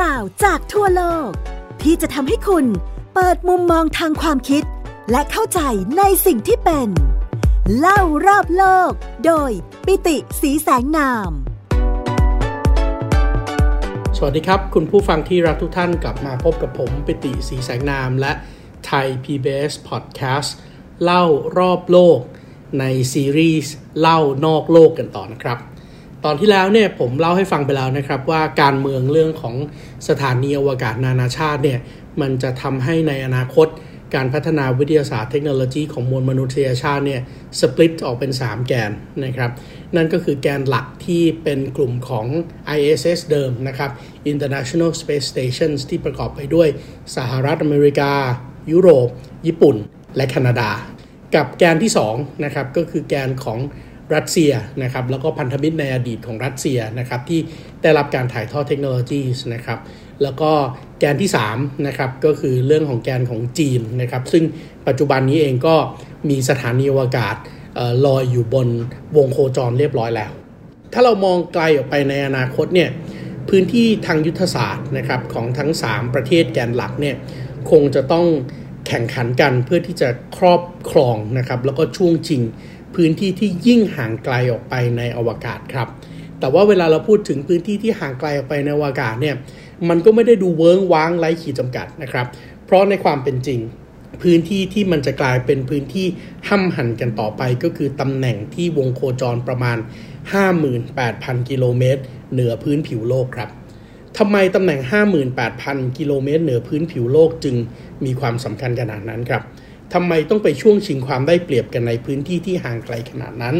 ราวจากทั่วโลก ที่จะทำให้คุณเปิดมุมมองทางความคิด และเข้าใจในสิ่งที่เป็น เล่ารอบโลก โดยปิติสีแสงนาม สวัสดีครับ คุณผู้ฟังที่รักทุกท่านกลับมาพบกับผมปิติสีแสงนามและไทย PBS Podcast เล่ารอบโลกในซีรีส์เล่านอกโลกกันต่อนะครับ ตอนที่แล้วเนี่ยผมเล่าให้ฟังไปแล้วนะครับว่าการเมืองเรื่องของสถานีอวกาศนานาชาติเนี่ยมันจะทำให้ในอนาคตการพัฒนาวิทยาศาสตร์เทคโนโลยีของมวลมนุษยชาติเนี่ยสปลิตออกเป็น 3 แกนนะครับ นั่นก็คือแกนหลักที่เป็นกลุ่มของ ISS เดิมนะครับ International Space Station ที่ประกอบไปด้วยสหรัฐอเมริกา ยุโรป ญี่ปุ่น และแคนาดา กับแกนที่2นะครับก็คือแกนของ รัสเซียนะครับแล้วก็พันธมิตรในอดีตของรัสเซียนะครับที่ได้รับการถ่ายทอดเทคโนโลยีนะครับแล้วก็แกนที่3นะครับก็คือเรื่องของแกนของจีนนะครับซึ่งปัจจุบันนี้เองก็มีสถานีอวกาศออลอยอยู่บนวงโคจรเรียบร้อยแล้ว ถ้าเรามองไกลออกไปในอนาคตเนี่ยพื้นที่ทางยุทธศาสตร์นะครับของทั้ง 3 ประเทศแกนหลักเนี่ยคงจะต้องแข่งขันกันเพื่อที่จะครอบครองนะครับแล้วก็ช่วงชิง พื้นที่ที่ยิ่งห่างไกลออกไปในอวกาศครับ แต่ว่าเวลาเราพูดถึงพื้นที่ที่ห่างไกลออกไปในอวกาศเนี่ยมันก็ไม่ได้ดูเวิ้งว้างไร้ขีดจำกัดนะครับ เพราะในความเป็นจริง พื้นที่ที่มันจะกลายเป็นพื้นที่ห้ำหันกันต่อไป ก็คือตำแหน่งที่วงโคจรประมาณ 58,000 กิโลเมตร เหนือพื้นผิวโลกครับทำไมตำแหน่ง 58,000 กิโลเมตร เหนือพื้นผิวโลกจึงมีความสำคัญขนาดนั้นครับ ทำไมต้องไปช่วงชิงความได้เปรียบกันในพื้นที่ที่ห่างไกลขนาดนั้น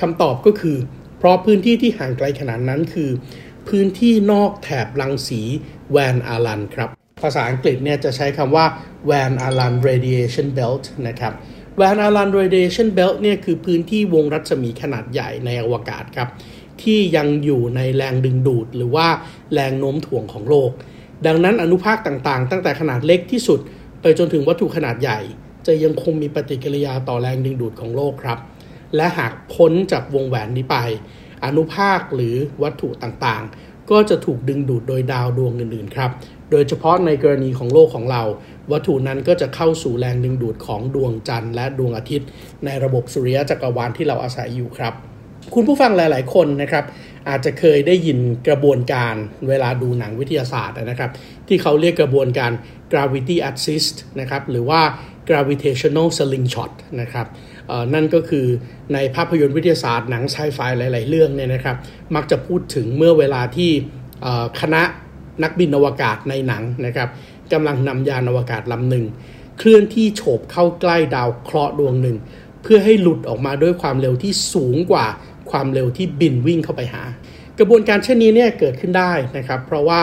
คำตอบก็คือ เพราะพื้นที่ที่ห่างไกลขนาดนั้นคือ พื้นที่นอกแถบรังสีแวนอารันครับ ภาษาอังกฤษเนี่ยจะใช้คำว่า Van Allen Radiation Belt นะครับ Van Allen Radiation Belt เนี่ยคือพื้นที่วงรัศมีขนาดใหญ่ในอวกาศครับ ที่ยังอยู่ในแรงดึงดูด หรือว่าแรงโน้มถ่วงของโลก ดังนั้นอนุภาคต่างๆ ตั้งแต่ขนาดเล็กที่สุด ไปจนถึงวัตถุขนาดใหญ่ จะยังคงมีปฏิกิริยาต่อแรงดึงดูดของโลกครับ และหากพ้นจากวงแหวนนี้ไป อนุภาคหรือวัตถุต่างๆ ก็จะถูกดึงดูดโดยดาวดวงอื่นๆครับ โดยเฉพาะในกรณีของโลกของเรา วัตถุนั้นก็จะเข้าสู่แรงดึงดูดของดวงจันทร์และดวงอาทิตย์ ในระบบสุริยะจักรวาลที่เราอาศัยอยู่ครับ คุณผู้ฟังหลาย ๆ คนนะครับอาจจะเคยได้ยินกระบวนการเวลาดูหนังวิทยาศาสตร์นะครับ ที่เขาเรียกกระบวนการ gravity assist นะครับหรือว่า gravitational slingshot นะครับนั่นก็คือในภาพยนตร์วิทยาศาสตร์หนังไซไฟหลาย ๆ เรื่องเนี่ยนะครับ มักจะพูดถึงเมื่อเวลาที่คณะนักบินอวกาศในหนังนะครับกำลังนำยานอวกาศลำหนึ่ง เคลื่อนที่โฉบเข้าใกล้ดาวเคราะห์ดวงหนึ่ง เพื่อให้หลุดออกมาด้วยความเร็วที่สูงกว่าความเร็วที่บินวิ่งเข้าไปหา กระบวนการเช่นนี้เนี่ยเกิดขึ้นได้นะครับ เพราะว่า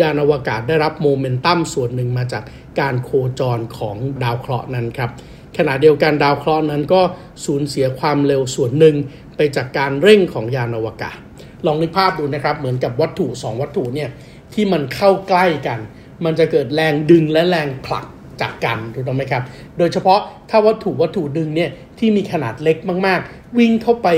ยานอวกาศได้รับโมเมนตัมส่วนหนึ่งมาจากการโคจรของดาวเคราะห์นั้นครับขณะเดียวกันดาวเคราะห์นั้นก็สูญเสียความเร็วส่วนหนึ่งไปจากการเร่งของยานอวกาศ ลองนึกภาพดูนะครับ เหมือนกับวัตถุ 2 วัตถุเนี่ยที่มันเข้าใกล้กัน มันจะเกิดแรงดึงและแรงผลักจากกันถูกต้องไหมครับ โดยเฉพาะถ้าวัตถุวัตถุดึงเนี่ยที่มีขนาดเล็กมาก ๆ วิ่งเข้าไป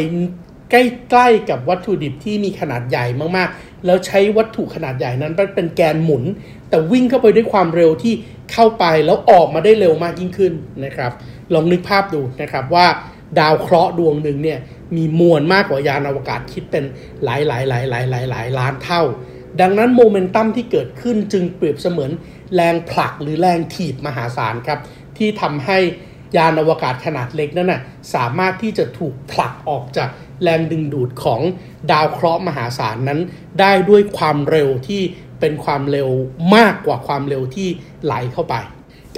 ใกล้ๆกับวัตถุดิบที่มีขนาดใหญ่มากๆ แล้วใช้วัตถุขนาดใหญ่นั้นเป็นแกนหมุน แต่วิ่งเข้าไปด้วยความเร็วที่เข้าไปแล้วออกมาได้เร็วมากยิ่งขึ้นนะครับ ลองนึกภาพดูนะครับว่าดาวเคราะห์ดวงหนึ่งเนี่ยมีมวลมากกว่ายานอวกาศคิดเป็นหลายหลายหลายหลายหลายหลายล้านเท่า ดังนั้นโมเมนตัมที่เกิดขึ้นจึงเปรียบเสมือนแรงผลักหรือแรงถีบมหาศาลครับ ที่ทำให้ยานอวกาศขนาดเล็กนั้นนะ่ะสามารถที่จะถูกผลักออกจาก แรงดึงดูดของดาวเคราะห์มหาศาลนั้น ได้ด้วยความเร็วที่เป็นความเร็วมากกว่าความเร็วที่ไหลเข้าไป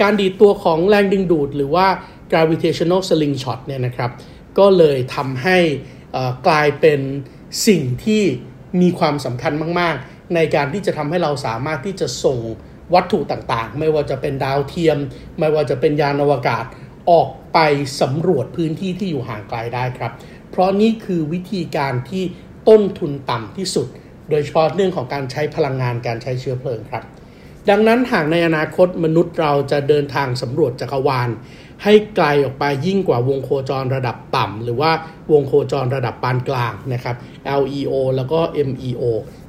การดีดตัวของแรงดึงดูดหรือว่า gravitational slingshot เนี่ยนะครับ ก็เลยทำให้กลายเป็นสิ่งที่มีความสำคัญมาก ๆ ในการที่จะทำให้เราสามารถที่จะส่งวัตถุต่างๆ ไม่ว่าจะเป็นดาวเทียม ไม่ว่าจะเป็นยานอวกาศออกไปสำรวจพื้นที่ที่อยู่ห่างไกลได้ครับ เพราะนี่คือวิธีการที่ต้นทุนต่ำที่สุด โดยเฉพาะเรื่องของการใช้พลังงานการใช้เชื้อเพลิงครับ ดังนั้นหากในอนาคตมนุษย์เราจะเดินทางสำรวจจักรวาล ให้ไกลออกไปยิ่งกว่าวงโคจรระดับต่ำหรือว่าวงโคจรระดับปานกลางนะครับ LEO แล้วก็ MEO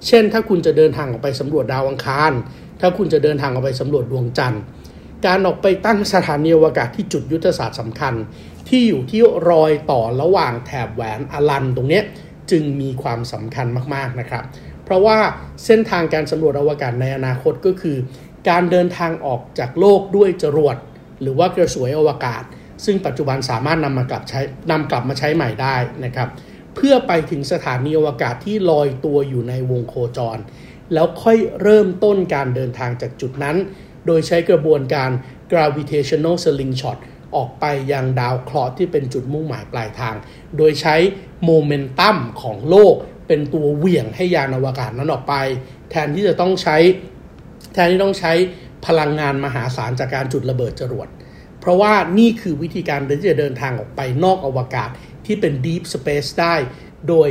เช่นถ้าคุณจะเดินทางออกไปสำรวจดาวอังคาร ถ้าคุณจะเดินทางออกไปสำรวจดวงจันทร์ การออกไปตั้งสถานีอวกาศที่จุดยุทธศาสตร์สำคัญ ที่อยู่ที่รอยต่อระหว่างแถบแหวนอลันตรงนี้จึงมีความสำคัญมากๆนะครับ เพราะว่าเส้นทางการสำรวจอวกาศในอนาคตก็คือ การเดินทางออกจากโลกด้วยจรวดหรือว่ากระสวยอวกาศ ซึ่งปัจจุบันสามารถนำมากลับใช้นำกลับมาใช้ใหม่ได้นะครับ เพื่อไปถึงสถานีอวกาศที่ลอยตัวอยู่ในวงโคจร แล้วค่อยเริ่มต้นการเดินทางจากจุดนั้น โดยใช้กระบวนการ gravitational slingshot ออกไปยังดาวเคราะห์ที่เป็นจุดมุ่งหมายปลายทาง โดยใช้โมเมนตัมของโลกเป็นตัวเหวี่ยงให้ยานอวกาศนั้นออกไป แทนที่จะต้องใช้ แทนที่ต้องใช้พลังงานมหาศาลจากการจุดระเบิดจรวด เพราะว่านี่คือวิธีการที่จะเดินทางออกไปนอกอวกาศที่เป็น deep space ได้ โดย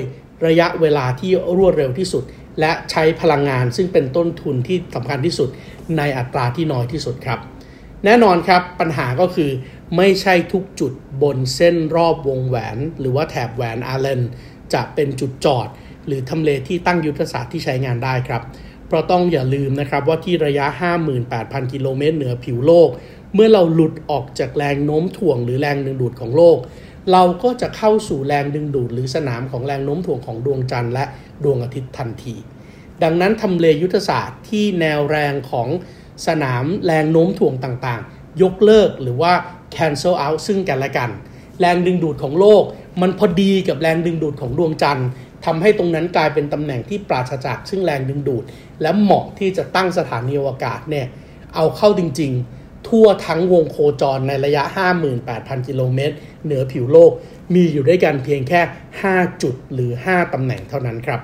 ระยะเวลาที่รวดเร็วที่สุด และใช้พลังงานซึ่งเป็นต้นทุนที่สำคัญที่สุด ในอัตราที่น้อยที่สุดครับ แน่นอนครับปัญหาก็คือไม่ใช่ทุกจุดบนเส้นรอบวงแหวน หรือว่าแถบแหวนอาร์เลนจะเป็นจุดจอด หรือทำเลที่ตั้งยุทธศาสตร์ที่ใช้งานได้ครับ เพราะต้องอย่าลืมนะครับว่าที่ระยะ 58,000 กิโลเมตรเหนือผิวโลก เมื่อเราหลุดออกจากแรงโน้มถ่วงหรือแรงดึงดูดของโลก เราก็จะเข้าสู่แรงดึงดูดหรือสนามของแรงโน้มถ่วงของดวงจันทร์และดวงอาทิตย์ทันที ดังนั้นทำเลยุทธศาสตร์ที่แนวแรงของสนามแรงโน้มถ่วงต่างๆ ยกเลิกหรือว่า cancel out ซึ่งกันและกัน แรงดึงดูดของโลก มันพอดีกับแรงดึงดูดของดวงจันทร์ทำให้ตรงนั้นกลายเป็นตำแหน่งที่ปราศจากซึ่งแรงดึงดูด และเหมาะที่จะตั้งสถานีอวกาศเนี่ยเอาเข้าจริงๆ ทั่วทั้งวงโคจรในระยะ 58,000 กิโลเมตร เหนือผิวโลกมีอยู่ด้วยกันเพียงแค่ 5 จุดหรือ 5 ตำแหน่งเท่านั้นครับ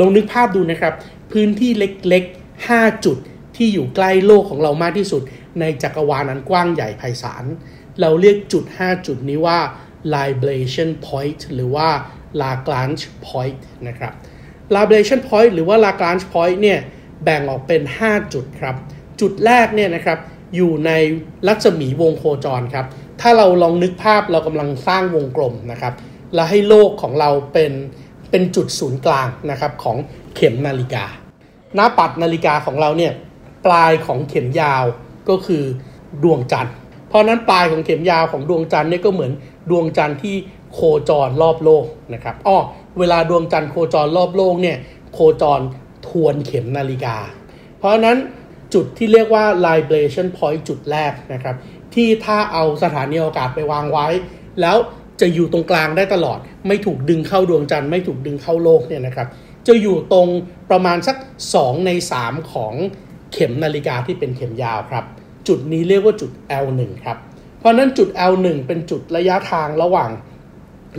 ลองนึกภาพดูนะครับ พื้นที่เล็กๆ 5 จุดที่อยู่ใกล้โลกของเรามากที่สุด ในจักรวาลอันกว้างใหญ่ไพศาล เราเรียกจุด 5 จุดนี้ว่า libration point หรือว่า Lagrange point นะครับ libration point หรือว่า Lagrange point เนี่ยแบ่งออกเป็น 5 จุดครับ จุดแรกเนี่ยนะครับอยู่ในรัศมีวงโคจรครับ ถ้าเราลองนึกภาพเรากำลังสร้างวงกลมนะครับ แล้วให้โลกของเราเป็น เป็นจุดศูนย์กลางนะครับของเข็มนาฬิกา หน้าปัดนาฬิกาของเราเนี่ยปลายของเข็มยาวก็คือดวงจันทร์ เพราะนั้นปลายของเข็มยาวของดวงจันทร์เนี่ยก็เหมือนดวงจันทร์ที่โคจรรอบโลกนะครับอ้อเวลาดวงจันทร์โคจรรอบโลกเนี่ยโคจรทวนเข็มนาฬิกา เพราะนั้นจุดที่เรียกว่า libration point จุดแรกนะครับที่ถ้าเอาสถานีอวกาศไปวางไว้ แล้ว จะอยู่ตรงกลางได้ตลอด ไม่ถูกดึงเข้าดวงจันทร์ไม่ถูกดึงเข้าโลกเนี่ยนะครับ จะอยู่ตรงประมาณสัก 2 ใน 3 ของเข็มนาฬิกาที่เป็นเข็มยาวครับ จุดนี้เรียกว่าจุด L1 ครับ เพราะนั้นจุด L1 เป็นจุดระยะทางระหว่าง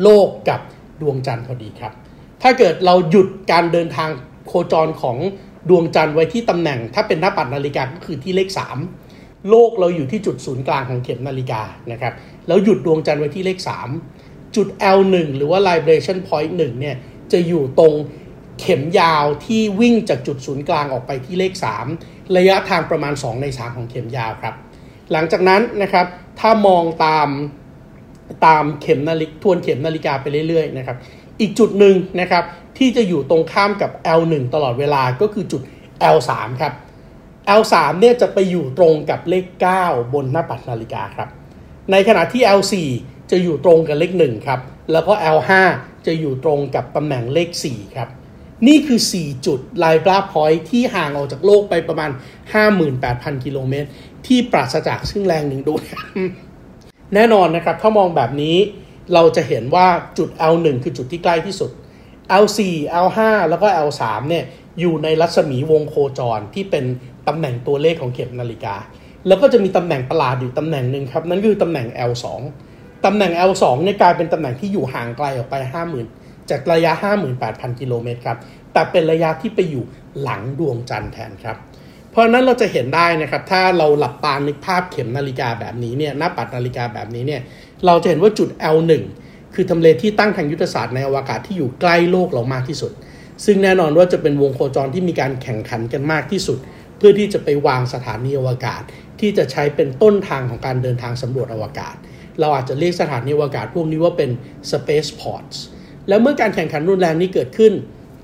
โลกกับดวงจันทร์พอดีครับ ถ้าเกิดเราหยุดการเดินทางโคจรของดวงจันทร์ไว้ที่ตำแหน่ง ถ้าเป็นหน้าปัดนาฬิกาก็คือที่เลข 3 โลกเราอยู่ที่จุดศูนย์กลางของเข็มนาฬิกานะครับ แล้วหยุดดวงจันทร์ไว้ที่เลข 3 จุด L1 หรือว่า libration point 1เนี่ยจะอยู่ตรงเข็มยาวที่วิ่งจากจุดศูนย์กลางออกไปที่เลข 3 ระยะทางประมาณ 2 ใน 3 ของเข็มยาวครับ หลังจากนั้นนะครับถ้ามองตามตามเข็มนาฬิกาทวนเข็มนาฬิกาไปเรื่อยๆนะครับอีกจุดหนึ่งนะครับที่จะอยู่ตรงข้ามกับ L1 ตลอดเวลาก็คือจุด L3 ครับ L3 เนี่ยจะไปอยู่ตรงกับเลข 9 บนหน้าปัดนาฬิกาครับ ในขณะที่ L4 จะอยู่ตรงกับเลข1ครับ แล้วก็ L5 จะอยู่ตรงกับตำแหน่งเลข 4 ครับ นี่คือ 4 จุดไลบราพอยที่ห่างออกจากโลกไปประมาณ 58,000 กิโลเมตร ที่ปราศจากซึ่งแรงหนึ่งดูแน่นอนนะครับ ถ้ามองแบบนี้เราจะเห็นว่าจุด L1 คือจุดที่ใกล้ที่สุด L4 L5 แล้วก็ L3 เนี่ยอยู่ในรัศมีวงโคจรที่เป็นตำแหน่งตัวเลขของเข็มนาฬิกา แล้วก็จะมีตำแหน่งประหลาดอยู่ตำแหน่งหนึ่งครับนั่นคือตำแหน่ง L2 ตำแหน่ง L2 เนี่ยกลายเป็นตำแหน่งที่อยู่ห่างไกลออกไป 50,000 จากระยะ 58,000 กิโลเมตรครับ แต่เป็นระยะที่ไปอยู่หลังดวงจันทร์แทนครับ เพราะนั้นเราจะเห็นได้นะครับ ถ้าเราหลับตานึกภาพเข็มนาฬิกาแบบนี้เนี่ยหน้าปัดนาฬิกาแบบนี้เนี่ยเราจะเห็นว่าจุด L1 คือทำเลที่ตั้งทางยุทธศาสตร์ในอวกาศที่อยู่ใกล้โลกเรามากที่สุด ซึ่งแน่นอนว่าจะเป็นวงโคจรที่มีการแข่งขันกันมากที่สุด เพื่อที่จะไปวางสถานีอวกาศ ที่จะใช้เป็นต้นทางของการเดินทางสำรวจอวกาศ เราอาจจะเรียกสถานีอวกาศพวกนี้ว่าเป็น space ports แล้วเมื่อการแข่งขันรุนแรงนี้เกิดขึ้น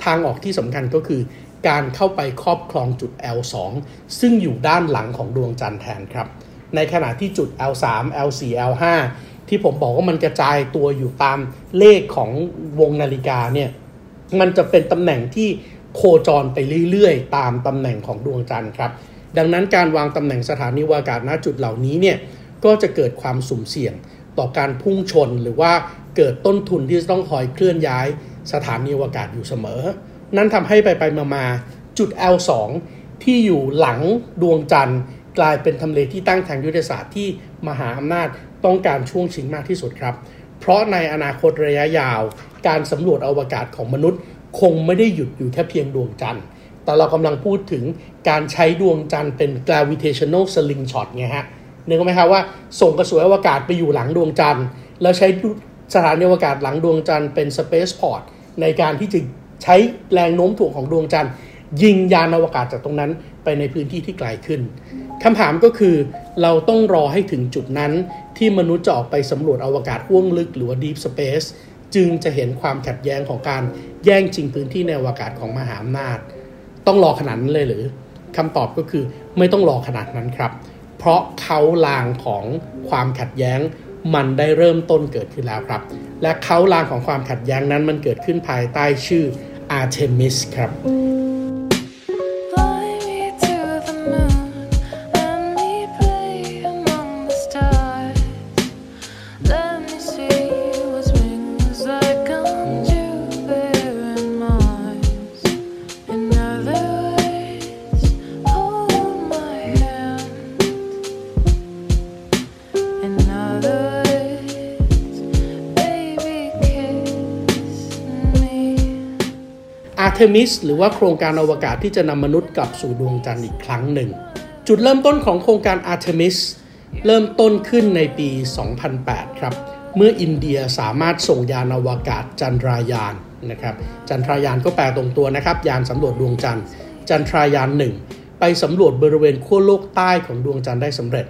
ทางออกที่สำคัญก็คือ การเข้าไปครอบครองจุด L2 ซึ่งอยู่ด้านหลังของดวงจันทร์แทนครับ ในขณะที่จุด L3 L4 L5 ที่ผมบอกว่ามันกระจายตัวอยู่ตามเลขของวงนาฬิกาเนี่ยมันจะเป็นตำแหน่งที่โคจรไปเรื่อยๆ ตามตำแหน่งของดวงจันทร์ครับ ดังนั้นการวางตำแหน่งสถานีวากาศณจุดเหล่านี้เนี่ยก็จะเกิดความสุ่มเสี่ยงต่อการพุ่งชนหรือว่าเกิดต้นทุนที่จะต้องคอยเคลื่อนย้ายสถานีวากาศอยู่เสมอ นั่นทำให้ไปไปมาๆจุด L2 ที่อยู่หลังดวงจันทร์ กลายเป็นทำเลที่ตั้งทางยุทธศาสตร์ที่มหาอำนาจต้องการช่วงชิงมากที่สุดครับ เพราะในอนาคตระยะยาว การสำรวจอวกาศของมนุษย์ คงไม่ได้หยุดอยู่แค่เพียงดวงจันทร์ แต่เรากำลังพูดถึงการใช้ดวงจันทร์เป็น gravitational slingshot ไงฮะนึกไหมครับว่าส่งกระสวยอวกาศไปอยู่หลังดวงจันทร์ แล้วใช้สถานีอวกาศหลังดวงจันทร์เป็น space port ในการที่จะใช้แรงโน้มถ่วงของดวงจันทร์ ยิงยานอวกาศจากตรงนั้นไปในพื้นที่ที่ไกลขึ้นคำถามก็คือเราต้องรอให้ถึงจุดนั้นที่มนุษย์จะออกไปสำรวจอวกาศห้วงลึกหรือว่า deep space จึงจะเห็นความขัดแย้งของการแย่งชิงพื้นที่ในอวกาศของมหาอำนาจ ต้องรอขนาดนั้นเลยหรือคำตอบก็คือไม่ต้องรอขนาดนั้นครับ เพราะเขาลางของความขัดแย้งมันได้เริ่มต้นเกิดขึ้นแล้วครับ และเขาลางของความขัดแย้งนั้นมันเกิดขึ้นภายใต้ชื่อ Artemis ครับ Artemis หรือว่าโครงการอวกาศที่จะนำมนุษย์กลับสู่ดวงจันทร์อีกครั้งหนึ่ง จุดเริ่มต้นของโครงการ Artemis เริ่มต้นขึ้นในปี 2008 ครับ เมื่ออินเดียสามารถส่งยานอวกาศจันทรายานนะครับ จันทรายานก็แปลตรงตัวนะครับ ยานสำรวจดวงจันทร์ จันทรายานหนึ่งไปสำรวจบริเวณขั้วโลกใต้ของดวงจันทร์ได้สำเร็จ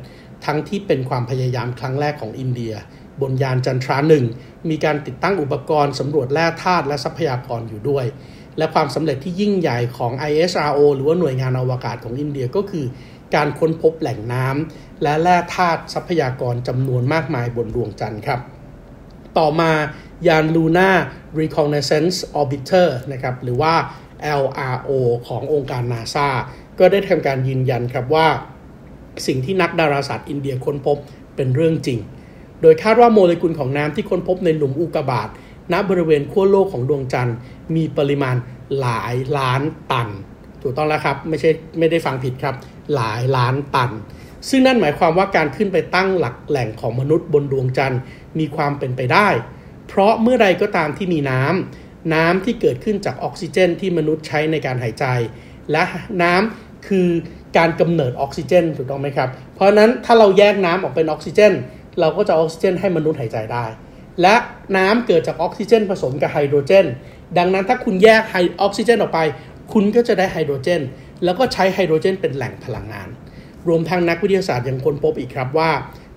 ทั้งที่เป็นความพยายามครั้งแรกของอินเดีย บนยานจันทราหนึ่งมีการติดตั้งอุปกรณ์สำรวจแร่ธาตุและทรัพยากรอยู่ด้วย และความสำเร็จที่ยิ่งใหญ่ของ ISRO หรือว่าหน่วยงานอวกาศของอินเดียก็คือ การค้นพบแหล่งน้ำและแร่ธาตุทรัพยากรจำนวนมากมายบนดวงจันทร์ครับ ต่อมายาน Luna Reconnaissance Orbiter นะครับหรือว่า LRO ขององค์การ NASA ก็ได้ทำการยืนยันครับว่าสิ่งที่นักดาราศาสตร์อินเดียค้นพบเป็นเรื่องจริง โดยคาดว่าโมเลกุลของน้ำที่ค้นพบในหลุมอุกกาบาต ณบริเวณขั้วโลกของดวงจันทร์ มีปริมาณหลายล้านตัน ถูกต้องแล้วครับไม่ใช่ไม่ได้ฟังผิดครับ หลายล้านตัน ซึ่งนั่นหมายความว่าการขึ้นไปตั้งหลักแหล่งของมนุษย์บนดวงจันทร์มีความเป็นไปได้ เพราะเมื่อใดก็ตามที่มีน้ำน้ำที่เกิดขึ้นจากออกซิเจน ที่มนุษย์ใช้ในการหายใจ และน้ำคือการกำเนิดออกซิเจนถูกต้องไหมครับ เพราะฉะนั้นถ้าเราแยกน้ำออกเป็นออกซิเจน เราก็จะออกซิเจนให้มนุษย์หายใจได้ และน้ำเกิดจากออกซิเจนผสมกับไฮโดรเจน ดังนั้นถ้าคุณแยกไฮออกซิเจนออกไป คุณก็จะได้ไฮโดรเจน แล้วก็ใช้ไฮโดรเจนเป็นแหล่งพลังงาน รวมทั้งนักวิทยาศาสตร์ยังค้นพบอีกครับว่า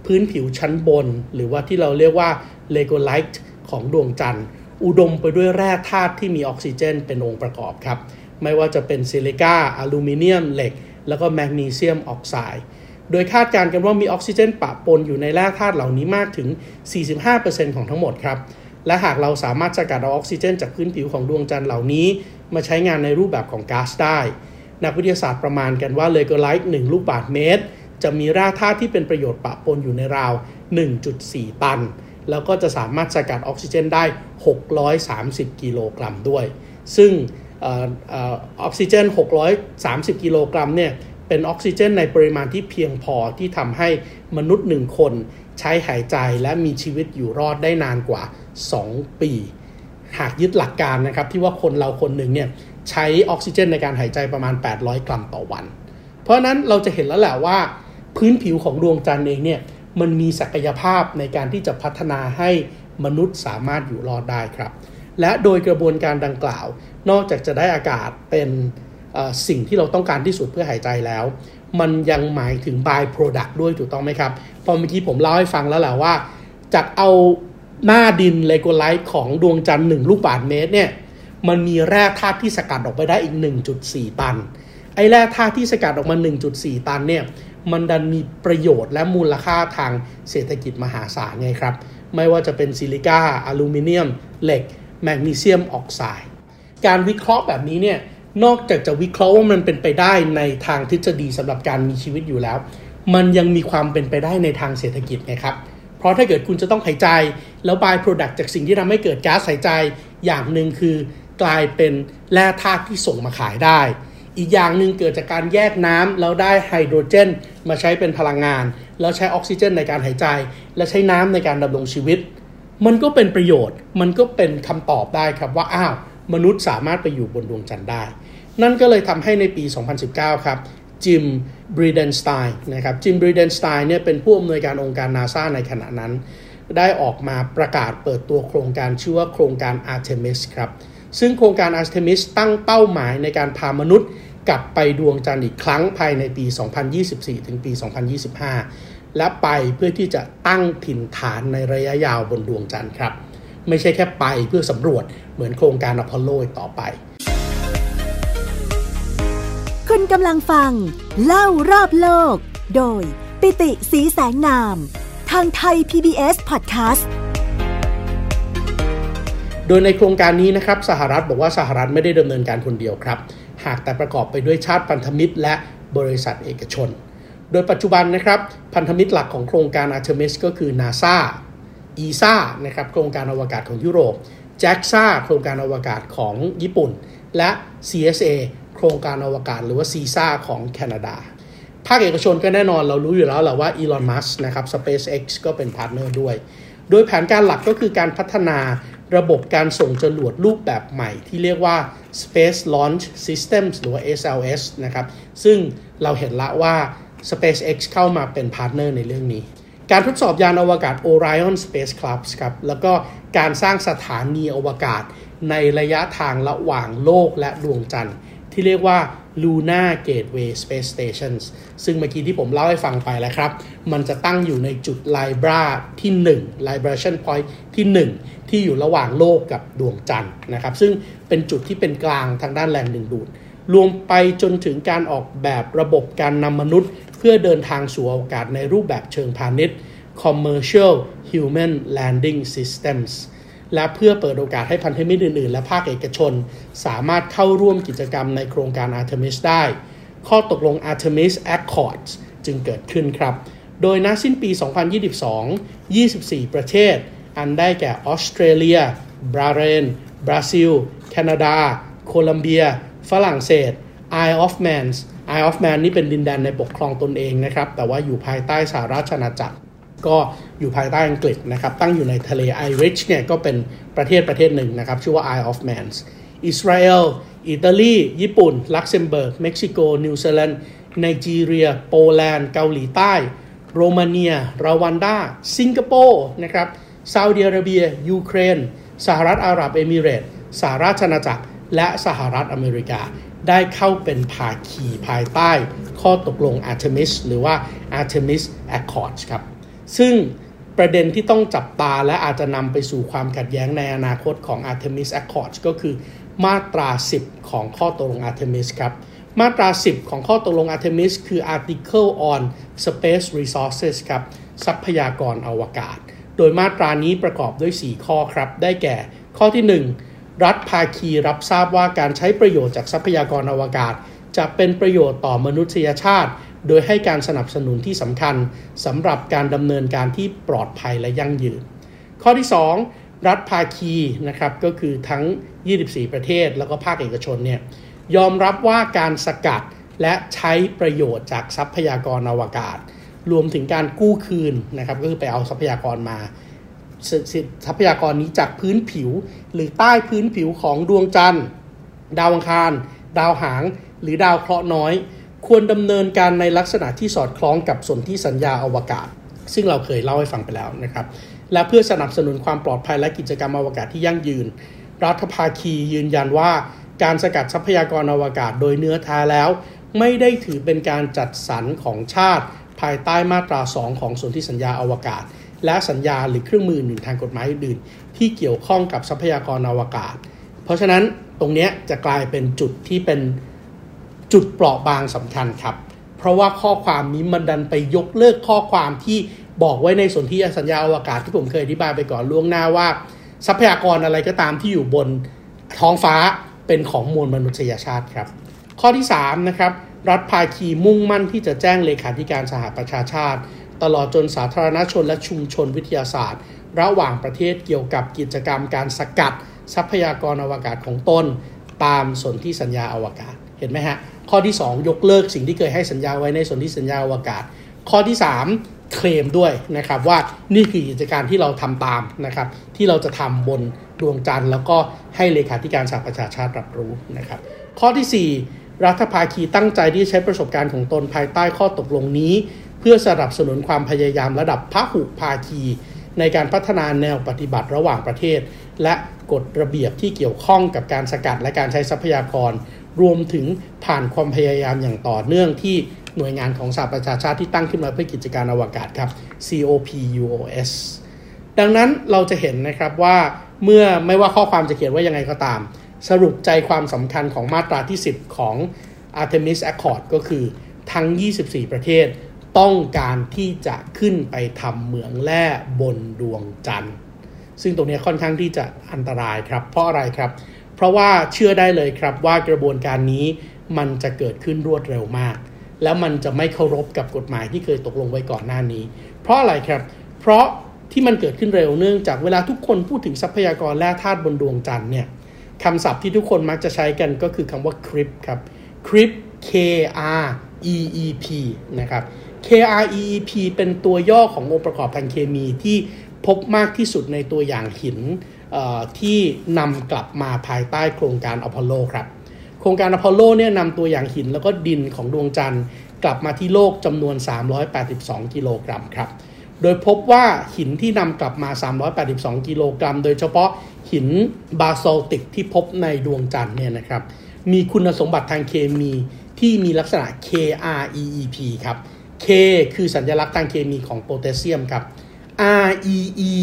พื้นผิวชั้นบน หรือว่าที่เราเรียกว่า regolith ของดวงจันทร์ อุดมไปด้วยแร่ธาตุที่มีออกซิเจนเป็นองค์ประกอบครับ ไม่ว่าจะเป็นซิลิกาอลูมิเนียมเหล็ก แล้วก็แมกนีเซียมออกไซด์ โดยคาดการณ์กันว่ามีออกซิเจนปะปนอยู่ในแร่ธาตุเหล่านี้มากถึง 45%ของทั้งหมดครับ และหากเราสามารถสกัดเอาออกซิเจน จากพื้นผิวของดวงจันทร์เหล่านี้ มาใช้งานในรูปแบบของก๊าซได้ นักวิทยาศาสตร์ประมาณกันว่า regolith 1ลูกบาศก์เมตร จะมีแร่ธาตุที่เป็นประโยชน์ปะปนอยู่ในราว 1.4 ตัน แล้วก็จะสามารถสกัดออกซิเจนได้ 630 กิโลกรัมด้วย ซึ่งออกซิเจน 630 กิโลกรัมเนี่ย เป็นออกซิเจนในปริมาณที่เพียงพอที่ทำให้มนุษย์หนึ่งคนใช้หายใจและมีชีวิตอยู่รอดได้นานกว่า 2 ปี หากยึดหลักการนะครับที่ว่าคนเราคนหนึ่งเนี่ยใช้ออกซิเจนในการหายใจประมาณ 800 กรัมต่อวัน เพราะนั้นเราจะเห็นแล้วแหละว่า พื้นผิวของดวงจันทร์เองเนี่ยมันมีศักยภาพในการที่จะพัฒนาให้มนุษย์สามารถอยู่รอดได้ครับ และโดยกระบวนการดังกล่าว นอกจากจะได้อากาศเป็น สิ่งที่เราต้องการที่สุดเพื่อหายใจแล้ว มันยังหมายถึง by product ด้วยถูกต้องไหมครับ พอเมื่อกี้ผมเล่าให้ฟังแล้วแหละว่าจากเอาหน้าดิน regolith ของดวงจันทร์1ลูกบาศก์เมตรเนี่ยมันมีแร่ธาตุที่สกัดออกไปได้อีก 1.4 ตัน ไอ้แร่ธาตุที่สกัดออกมา 1.4 ตันเนี่ยมันดันมีประโยชน์และมูลค่าทางเศรษฐกิจมหาศาลไงครับ ไม่ว่าจะเป็นซิลิก้าอลูมิเนียม เหล็ก แมกนีเซียมออกไซด์ การวิเคราะห์แบบนี้เนี่ย นอกจากจะวิเคราะห์ว่ามันเป็นไปได้ในทางทฤษฎีสำหรับการมีชีวิตอยู่แล้ว มันยังมีความเป็นไปได้ในทางเศรษฐกิจไงครับ เพราะถ้าเกิดคุณจะต้องหายใจ แล้ว by product จากสิ่งที่ทำให้เกิดก๊าซหายใจอย่างหนึ่งคือกลายเป็นแร่ธาตุที่ส่งมาขายได้ อีกอย่างหนึ่งเกิดจากการแยกน้ำแล้วได้ไฮโดรเจน มาใช้เป็นพลังงาน แล้วใช้ออกซิเจน ในการหายใจ และใช้น้ำในการดำรงชีวิต มันก็เป็นประโยชน์ มันก็เป็นคำตอบได้ครับว่าอ้าว มนุษย์สามารถไปอยู่บนดวงจันทร์ได้ นั่นก็เลยทำให้ในปี 2019 ครับจิมบรีเดนสไตน์นะครับจิมบรีเดนสไตน์เนี่ยเป็นผู้อำนวยการองค์การนาซาในขณะนั้น ได้ออกมาประกาศเปิดตัวโครงการชื่อว่าโครงการ Artemis ครับซึ่งโครงการ Artemis ตั้งเป้าหมายในการพามนุษย์กลับไปดวงจันทร์อีกครั้งภายในปี 2024 ถึงปี 2025 และไปเพื่อที่จะตั้งถิ่นฐานในระยะยาวบนดวงจันทร์ครับ ไม่ใช่แค่ไปเพื่อสำรวจเหมือนโครงการอพอลโลต่อไป คุณกำลังฟัง เล่ารอบโลก โดยปิติสีแสงนาม ทางไทย PBS Podcast โดยในโครงการนี้นะครับสหรัฐบอกว่าสหรัฐไม่ได้ดำเนินการคนเดียวครับ หากแต่ประกอบไปด้วยชาติพันธมิตร และบริษัทเอกชน โดยปัจจุบันนะครับ พันธมิตรหลักของโครงการ Artemis ก็คือ NASA ESA นะครับโครงการอวกาศของยุโรป JAXA โครงการอวกาศของญี่ปุ่น และ CSA โครงการอวกาศหรือว่า CISA ของแคนาดา ภาคเอกชนก็แน่นอนเรารู้อยู่แล้วแหละว่า Elon Musk นะครับ SpaceX ก็เป็น partner ด้วย โดยแผนการหลักก็คือการพัฒนาระบบการส่งจรวดรูปแบบใหม่ที่เรียกว่า Space Launch Systems หรือว่า SLS นะครับ ซึ่งเราเห็นละว่า SpaceX เข้ามาเป็น partner ในเรื่องนี้ การทดสอบยานอวกาศ Orion Spacecraft ครับแล้วก็การสร้างสถานีอวกาศในระยะทางระหว่างโลกและดวงจันทร์ ที่เรียกว่า Lunar Gateway Space Stations ซึ่งเมื่อกี้ที่ผมเล่าให้ฟังไปแล้วครับ มันจะตั้งอยู่ในจุด Libra ที่ 1 Libration Point ที่ 1 ที่อยู่ระหว่างโลกกับดวงจันทร์นะครับ ซึ่งเป็นจุดที่เป็นกลางทางด้านแรงดึงดูด รวมไปจนถึงการออกแบบระบบการนำมนุษย์ เพื่อเดินทางสู่อวกาศในรูปแบบเชิงพาณิชย์ Commercial Human Landing Systems และเพื่อเปิดโอกาสให้พันธมิตรอื่น ๆ และภาคเอกชน สามารถเข้าร่วมกิจกรรมในโครงการ Artemis ได้ ข้อตกลง Artemis Accords จึงเกิดขึ้นครับ โดยณสิ้นปี 2022 24 ประเทศ อันได้แก่ออสเตรเลีย บราเรน บราซิล แคนาดา โคลัมเบีย ฝรั่งเศส Isle of Man Isle of Man นี่เป็นดินแดนในปกครองตนเองนะครับ แต่ว่าอยู่ภายใต้สหราชอาณาจักร ก็อยู่ภายใต้อังกฤษนะครับ ตั้งอยู่ในทะเลไอริชเนี่ยก็เป็นประเทศประเทศหนึ่งนะครับ ชื่อว่า Isle of Man อิสราเอล อิตาลี ญี่ปุ่น ลักเซมเบิร์ก เม็กซิโก นิวซีแลนด์ ไนจีเรีย โปแลนด์ เกาหลีใต้ โรมาเนีย รวันดา สิงคโปร์ นะครับ ซาอุดิอาระเบีย ยูเครน สหรัฐอาหรับเอมิเรตส์สหราชอาณาจักร และสหรัฐอเมริกา ได้เข้าเป็นภาคีภายใต้ข้อตกลง Artemis หรือว่า Artemis Accords ครับ ซึ่งประเด็นที่ต้องจับตาและอาจจะนำไปสู่ความขัดแย้งในอนาคตของ Artemis Accords ก็คือมาตรา 10 ของข้อตกลง Artemis ครับ มาตรา 10 ของข้อตกลง Artemis คือ Article on Space Resources ครับ ทรัพยากรอวกาศ โดยมาตรานี้ประกอบด้วย 4 ข้อครับ ได้แก่ ข้อที่ 1 รัฐภาคีรับทราบว่าการใช้ประโยชน์จากทรัพยากรอวกาศ จะเป็นประโยชน์ต่อมนุษยชาติ โดยให้การสนับสนุนที่สำคัญสำหรับการดำเนินการที่ปลอดภัยและยั่งยืน ข้อที่ 2 รัฐภาคีนะครับก็คือทั้ง 24 ประเทศแล้วก็ภาคเอกชนเนี่ยยอมรับว่าการสกัดและใช้ประโยชน์จากทรัพยากรอวกาศ รวมถึงการกู้คืนนะครับก็คือไปเอาทรัพยากรมา ทรัพยากรนี้จากพื้นผิว หรือใต้พื้นผิวของดวงจันทร์ ดาวอังคาร ดาวหาง หรือดาวเคราะห์น้อย ควรดำเนินการในลักษณะที่สอดคล้องกับสนธิสัญญาอวกาศ ซึ่งเราเคยเล่าให้ฟังไปแล้วนะครับ และเพื่อสนับสนุนความปลอดภัยและกิจกรรมอวกาศที่ยั่งยืน รัฐภาคียืนยันว่าการสกัดทรัพยากรอวกาศโดยเนื้อแท้แล้ว ไม่ได้ถือเป็นการจัดสรรของชาติ ภายใต้มาตรา 2 ของสนธิสัญญาอวกาศ และสัญญาหรือเครื่องมืออื่นทางกฎหมายอื่นที่เกี่ยวข้องกับทรัพยากรอวกาศ เพราะฉะนั้นตรงนี้จะกลายเป็นจุดที่เป็นจุดเปราะบางสำคัญครับ เพราะว่าข้อความนี้มันดันไปยกเลิกข้อความที่บอกไว้ในสนธิสัญญาอวกาศที่ผมเคยอธิบายไปก่อนล่วงหน้าว่า ทรัพยากรอะไรก็ตามที่อยู่บนท้องฟ้าเป็นของมวลมนุษยชาติครับ ข้อที่3นะครับรัฐภาคีมุ่งมั่นที่จะแจ้งเลขาธิการสหประชาชาติ ตลอดจนสาธารณชนและชุมชนวิทยาศาสตร์ ระหว่างประเทศเกี่ยวกับกิจกรรมการสกัด ทรัพยากรอวกาศของตน ตามสนธิสัญญาอวกาศเห็นไหมฮะข้อที่ 2 ยกเลิกสิ่งที่เคยให้สัญญาไว้ในสนธิสัญญาอวกาศ ข้อที่ 3 เคลมด้วยนะครับว่านี่คือกิจการที่เราทำตามนะครับที่เราจะทำบนดวงจันทร์แล้วก็ให้เลขาธิการสหประชาชาติรับรู้นะครับ ข้อที่ 4 รัฐภาคีตั้งใจที่ใช้ประสบการณ์ของตนภายใต้ข้อตกลงนี้ เพื่อสนับสนุนความพยายามระดับพหุภาคี ในการพัฒนาแนวปฏิบัติระหว่างประเทศ และกฎระเบียบที่เกี่ยวข้องกับการสกัดและการใช้ทรัพยากร รวมถึงผ่านความพยายามอย่างต่อเนื่องที่หน่วยงานของสหประชาชาติที่ตั้งขึ้นมาเพื่อกิจการอวกาศครับ COPUOS ดังนั้นเราจะเห็นนะครับว่าเมื่อไม่ว่าข้อความจะเขียนว่ายังไงก็ตาม สรุปใจความสำคัญของมาตราที่ 10 ของ Artemis Accord ก็คือทั้ง 24 ประเทศ ต้องการที่จะขึ้นไปทำเหมืองแร่บนดวงจันทร์ ซึ่งตรงนี้ค่อนข้างที่จะอันตรายครับ เพราะอะไรครับ เพราะว่าเชื่อได้เลยครับว่ากระบวนการนี้มันจะเกิดขึ้นรวดเร็วมาก แล้วมันจะไม่เคารพกับกฎหมายที่เคยตกลงไว้ก่อนหน้านี้ เพราะอะไรครับ เพราะที่มันเกิดขึ้นเร็วเนื่องจากเวลาทุกคนพูดถึงทรัพยากรแร่ธาตุบนดวงจันทร์เนี่ยคำศัพท์ที่ทุกคนมักจะใช้กันก็คือคำว่า CRIP ครับ CRIP K R E E P นะครับ K R E E P เป็นตัวย่อขององค์ประกอบทางเคมีที่พบมากที่สุดในตัวอย่างหินที่นำกลับมาภายใต้โครงการอพอลโลครับ โครงการอพอลโลเนี่ยนำตัวอย่างหินแล้วก็ดินของดวงจันทร์กลับมาที่โลกจำนวน 382 กิโลกรัมครับ โดยพบว่าหินที่นำกลับมา 382 กิโลกรัม โดยเฉพาะหิน basaltic ที่พบในดวงจันทร์เนี่ยนะครับ มีคุณสมบัติทางเคมีที่มีลักษณะ KREEP ครับ K คือสัญลักษณ์ทางเคมีของโพแทสเซียมครับ REE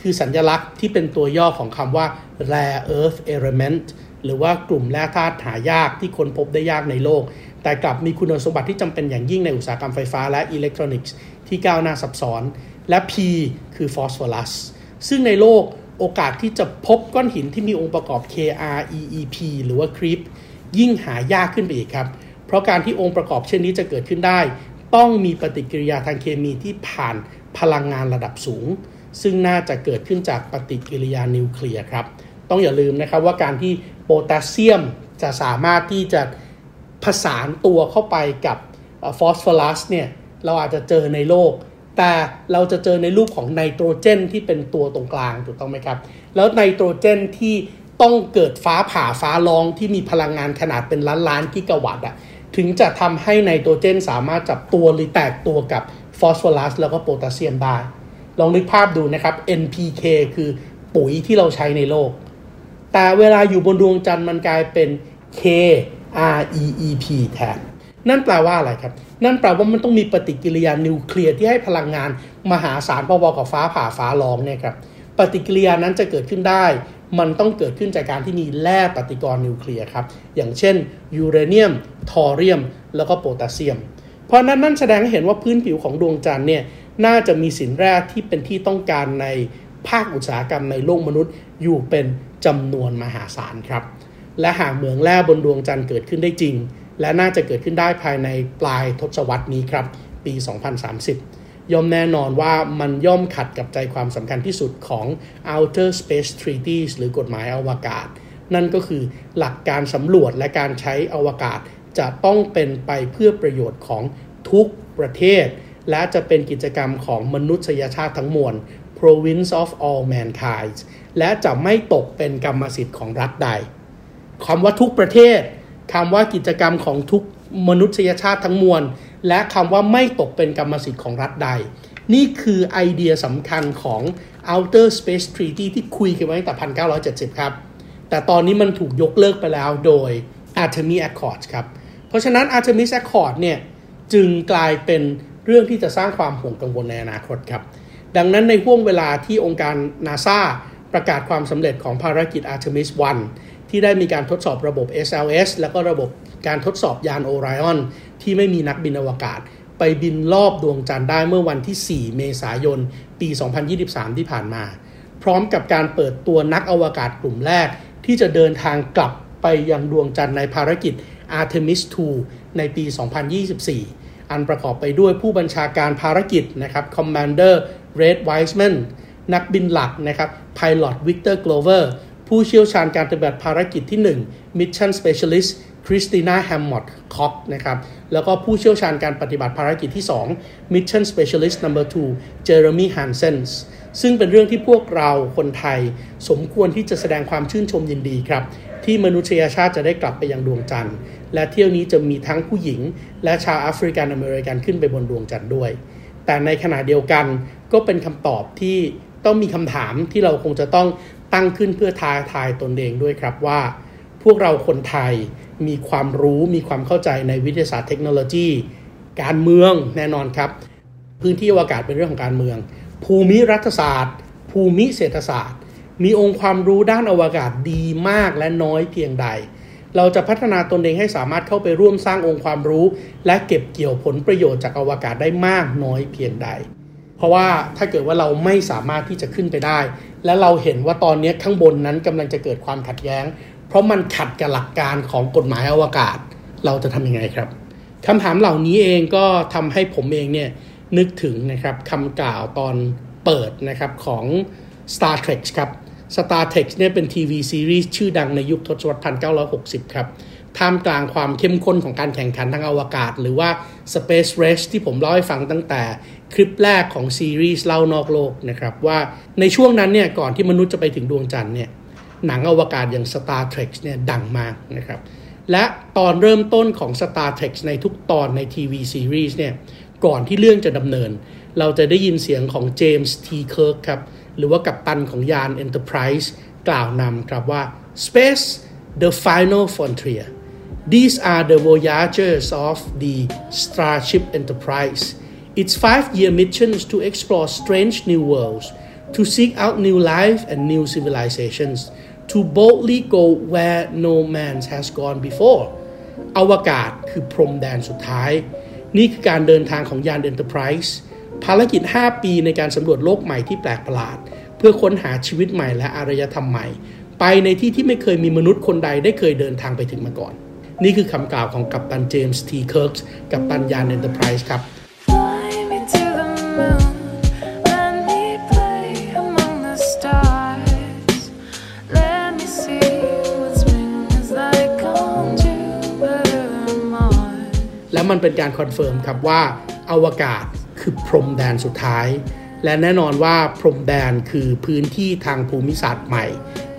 คือสัญลักษณ์ที่เป็นตัวย่อของคำว่า rare earth element หรือว่ากลุ่มแร่ธาตุหายากที่ค้นพบได้ยากในโลก แต่กลับมีคุณสมบัติที่จำเป็นอย่างยิ่งในอุตสาหกรรมไฟฟ้าและอิเล็กทรอนิกส์ที่ก้าวหน้าซับซ้อน และ P คือฟอสฟอรัสซึ่งในโลกโอกาสที่จะพบก้อนหินที่มีองค์ประกอบ KREEP หรือว่า CREEP ยิ่งหายากขึ้นไปอีกครับ เพราะการที่องค์ประกอบเช่นนี้จะเกิดขึ้นได้ ต้องมีปฏิกิริยาทางเคมีที่ผ่านพลังงานระดับสูง ซึ่งน่าจะเกิดขึ้นจากปฏิกิริยานิวเคลียร์ครับ ต้องอย่าลืมนะครับว่าการที่โพแทสเซียมจะสามารถที่จะผสานตัวเข้าไปกับฟอสฟอรัสเนี่ยเราอาจจะเจอในโลก แต่เราจะเจอในรูปของไนโตรเจนที่เป็นตัวตรงกลางถูกต้องไหมครับ แล้วไนโตรเจนที่ต้องเกิดฟ้าผ่าฟ้าร้องที่มีพลังงานขนาดเป็นล้านล้านกิกะวัตต์อะ ถึงจะทำให้ไนโตรเจนสามารถจับตัวหรือแตกตัวกับฟอสฟอรัสแล้วก็โพแทสเซียมได้ ลองนึกภาพดูนะครับ NPK คือปุ๋ยที่เราใช้ในโลก แต่เวลาอยู่บนดวงจันทร์มันกลายเป็น KREEP แทน นั่นแปลว่าอะไรครับ นั่นแปลว่ามันต้องมีปฏิกิริยานิวเคลียร์ที่ให้พลังงานมหาศาลพอๆกับฟ้าผ่าฟ้าร้องเนี่ยครับ ปฏิกิริยานั้นจะเกิดขึ้นได้ มันต้องเกิดขึ้นจากการที่มีแร่ปฏิกรณ์นิวเคลียร์ครับ อย่างเช่นยูเรเนียม ทอเรียม แล้วก็โพแทสเซียม เพราะนั้นนั่นแสดงให้เห็นว่าพื้นผิวของดวงจันทร์เนี่ยน่าจะมีสินแร่ที่เป็นที่ต้องการในภาคอุตสาหกรรมในโลกมนุษย์อยู่เป็นจำนวนมหาศาลครับ และหากเหมืองแร่บนดวงจันทร์เกิดขึ้นได้จริง และน่าจะเกิดขึ้นได้ภายในปลายทศวรรษนี้ครับ ปี 2030 ย่อมแน่นอนว่ามันย่อมขัดกับใจความสำคัญที่สุดของ Outer Space Treaties หรือกฎหมายอวกาศ นั่นก็คือหลักการสำรวจและการใช้อวกาศจะต้องเป็นไปเพื่อประโยชน์ของทุกประเทศ และจะเป็นกิจกรรมของมนุษยชาติทั้งมวล province of all mankind และจะไม่ตกเป็นกรรมสิทธิ์ของรัฐใดคำว่าทุกประเทศคำว่ากิจกรรมของทุกมนุษยชาติทั้งมวล และคำว่าไม่ตกเป็นกรรมสิทธิ์ของรัฐใด นี่คือไอเดียสำคัญของ Outer Space Treaty ที่คุยกันไว้ตั้งแต่ 1970 ครับ แต่ตอนนี้มันถูกยกเลิกไปแล้วโดย Artemis Accords ครับ เพราะราะฉะนั้น Artemis Accord เนี่ยจึงกลายเป็นเรื่องที่จะสร้างความห่วงกังวลในอนาคตครับ ดังนั้นในห่วงเวลาที่องค์การนาซาประกาศความสำเร็จของภารกิจ Artemis 1 ที่ได้มีการทดสอบระบบ SLS แล้วก็ระบบ การทดสอบยาน Orion ที่ไม่มีนักบินอวกาศ ไปบินรอบดวงจันทร์ได้เมื่อวันที่ 4 เมษายน ปี 2023 ที่ผ่านมา พร้อมกับการเปิดตัวนักอวกาศกลุ่มแรก ที่จะเดินทางกลับไปยังดวงจันทร์ในภารกิจ Artemis 2 ในปี 2024 อันประกอบไปด้วยผู้บัญชาการภารกิจนะครับ Commander Red Wiseman นักบินหลักนะครับ Pilot Victor Glover ผู้เชี่ยวชาญการปฏิบัติภารกิจที่ 1 Mission Specialist คริสติน่าแฮมมอดคอกนะครับแล้วก็ผู้เชี่ยวชาญการปฏิบัติภารกิจที่ 2 Mission Specialist number 2 Jeremy Hansen ซึ่งเป็นเรื่องที่พวกเราคนไทย สมควรที่จะแสดงความชื่นชมยินดีครับ ที่มนุษยชาติจะได้กลับไปยังดวงจันทร์ และเที่ยวนี้จะมีทั้งผู้หญิง และชาวแอฟริกันอเมริกันขึ้นไปบนดวงจันทร์ด้วย แต่ในขณะเดียวกันก็เป็นคำตอบที่ต้องมีคำถามที่เราคงจะต้องตั้งขึ้นเพื่อท้าทายตนเองด้วยครับว่า พวกเราคนไทยมีความรู้มีความเข้าใจในวิทยาศาสตร์เทคโนโลยี การเมืองแน่นอนครับ พื้นที่อวกาศเป็นเรื่องของการเมือง ภูมิรัฐศาสตร์ ภูมิเศรษฐศาสตร์ มีองค์ความรู้ด้านอวกาศดีมากและน้อยเพียงใด เราจะพัฒนาตนเองให้สามารถเข้าไปร่วมสร้างองค์ความรู้ และเก็บเกี่ยวผลประโยชน์จากอวกาศได้มากน้อยเพียงใด เพราะว่าถ้าเกิดว่าเราไม่สามารถที่จะขึ้นไปได้ และเราเห็นว่าตอนนี้ข้างบนนั้นกำลังจะเกิดความขัดแย้ง ราะมันขัดกับหลักการของกฎหมายอวกาศ เราจะทำยังไงครับคำถามเหล่านี้เองก็ทำให้ผมเองเนี่ยนึกถึงนะครับคำกล่าวตอนเปิดนะครับของ Star Trek ครับ Star Trek เนี่ยเป็นทีวีซีรีส์ชื่อดังในยุคทศวรรษ 1960 ครับท่ามกลางความเข้มข้นของการแข่งขันทางอวกาศ หรือว่า Space Race ที่ผมเล่าให้ฟังตั้งแต่คลิปแรกของซีรีส์เล่านอกโลกนะครับว่าในช่วงนั้นเนี่ยก่อนที่มนุษย์จะไปถึงดวงจันทร์เนี่ย หนังอวกาศอย่าง Star Trek เนี่ยดังมากนะครับ และตอนเริ่มต้นของ Star Trek ในทุกตอนในทีวีซีรีส์เนี่ยก่อนที่เรื่องจะดำเนิน เราจะได้ยินเสียงของเจมส์ทีเคิร์กครับ หรือว่ากัปตันของยาน Enterprise กล่าวนำครับว่า Space the final frontier These are the voyagers of the Starship Enterprise. Its five-year missions to explore strange new worlds, to seek out new life and new civilizations, to boldly go where no man has gone before. อวกาศคือพรมแดนสุดท้าย นี่คือการเดินทางของยาน Enterprise ภารกิจ 5 ปีในการสำรวจโลกใหม่ที่แปลกประหลาด เพื่อค้นหาชีวิตใหม่และอารยธรรมใหม่ ไปในที่ที่ไม่เคยมีมนุษย์คนใดได้เคยเดินทางไปถึงมาก่อน นี่คือคำกล่าวของกัปตันเจมส์ทีเคิร์กกัปตันยาน Enterprise ครับ Fly me to the moon. แล้วมันเป็นการ confirm ครับว่าอวกาศคือพรมแดนสุดท้าย และแน่นอนว่าพรมแดนคือพื้นที่ทางภูมิศาสตร์ใหม่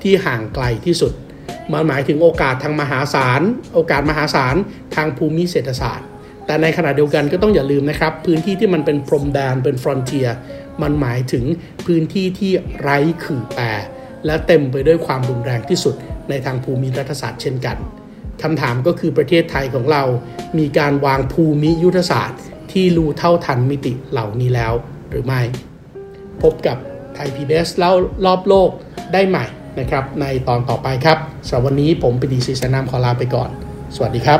ที่ห่างไกลที่สุด มันหมายถึงโอกาสทางมหาศาล โอกาสมหาศาลทางภูมิเศรษฐศาสตร์ แต่ในขณะเดียวกันก็ต้องอย่าลืมนะครับ พื้นที่ที่มันเป็นพรมแดนเป็นฟรอนเทียมันหมายถึงพื้นที่ที่ไร้ขื่อแปรและเต็มไปด้วยความรุนแรงที่สุดในทางภูมิรัฐศาสตร์เช่นกัน คำถามก็คือประเทศไทยของเรา มีการวางภูมิยุทธศาสตร์ ที่รู้เท่าทันมิติเหล่านี้แล้วหรือไม่ พบกับไทยพีบีเล่ารอบโลกได้ใหม่นะครับ ในตอนต่อไปครับสำหรับวันนี้ผมปิติศรีสนามขอลาไปก่อน สวัสดีครับ